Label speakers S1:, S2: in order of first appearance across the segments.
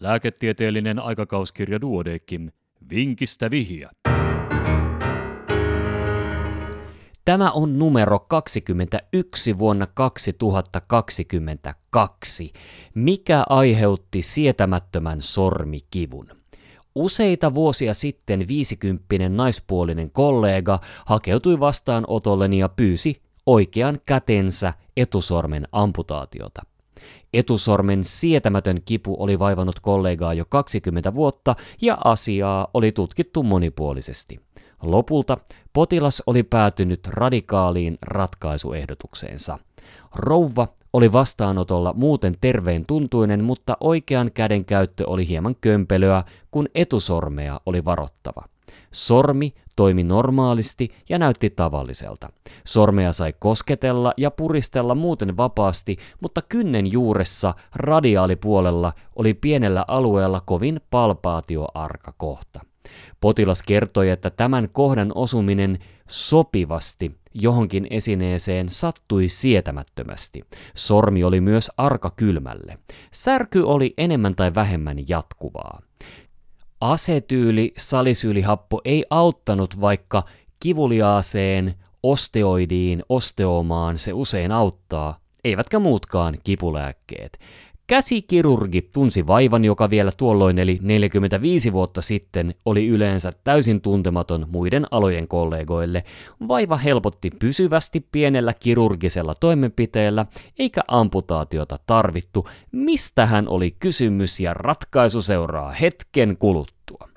S1: Lääketieteellinen aikakauskirja Duodekim. Vinkistä vihja.
S2: Tämä on numero 21 vuonna 2022. Mikä aiheutti sietämättömän sormikivun? Useita vuosia sitten viisikymppinen naispuolinen kollega hakeutui vastaanotolleni ja pyysi oikean kätensä etusormen amputaatiota. Etusormen sietämätön kipu oli vaivannut kollegaa jo 20 vuotta ja asiaa oli tutkittu monipuolisesti. Lopulta potilas oli päätynyt radikaaliin ratkaisuehdotukseensa. Rouva oli vastaanotolla muuten terveen tuntuinen, mutta oikean käden käyttö oli hieman kömpelöä, kun etusormea oli varottava. Sormi toimi normaalisti ja näytti tavalliselta. Sormea sai kosketella ja puristella muuten vapaasti, mutta kynnen juuressa radiaalipuolella oli pienellä alueella kovin palpaatioarka kohta. Potilas kertoi, että tämän kohdan osuminen sopivasti johonkin esineeseen sattui sietämättömästi. Sormi oli myös arka kylmälle. Särky oli enemmän tai vähemmän jatkuvaa. Asetyyli salisyylihappo ei auttanut, vaikka kivuliaaseen osteoidiin osteomaan se usein auttaa, eivätkä muutkaan kipulääkkeet. Käsikirurgi tunsi vaivan, joka vielä tuolloin eli 45 vuotta sitten oli yleensä täysin tuntematon muiden alojen kollegoille. Vaiva helpotti pysyvästi pienellä kirurgisella toimenpiteellä, eikä amputaatiota tarvittu. Mistä hän oli kysymys ja ratkaisu seuraa hetken kuluttua.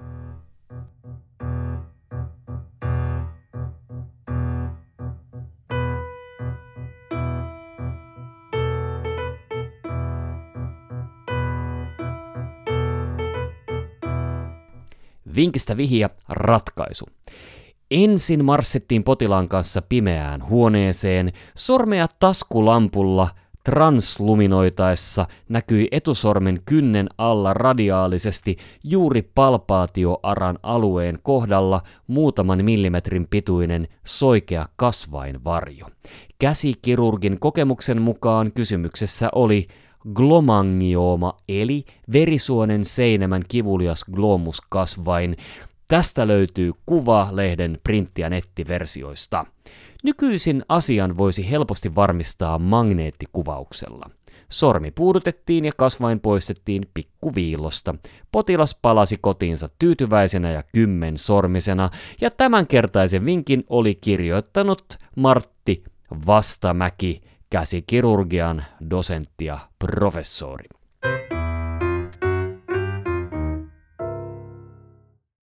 S2: Vinkistä vihja ratkaisu. Ensin marssittiin potilaan kanssa pimeään huoneeseen, sormea taskulampulla transluminoitaessa näkyi etusormen kynnen alla radiaalisesti juuri palpaatioaran alueen kohdalla muutaman millimetrin pituinen soikea kasvainvarjo. Käsikirurgin kokemuksen mukaan kysymyksessä oli glomangiooma eli verisuonen seinämän kivulias glomuskasvain. Tästä löytyy kuva lehden printti- ja nettiversioista. Nykyisin asian voisi helposti varmistaa magneettikuvauksella. Sormi puudutettiin ja kasvain poistettiin pikkuviilosta. Potilas palasi kotiinsa tyytyväisenä ja kymmen sormisena, ja tämänkertaisen vinkin oli kirjoittanut Martti Vastamäki käsikirurgian dosentti ja professori.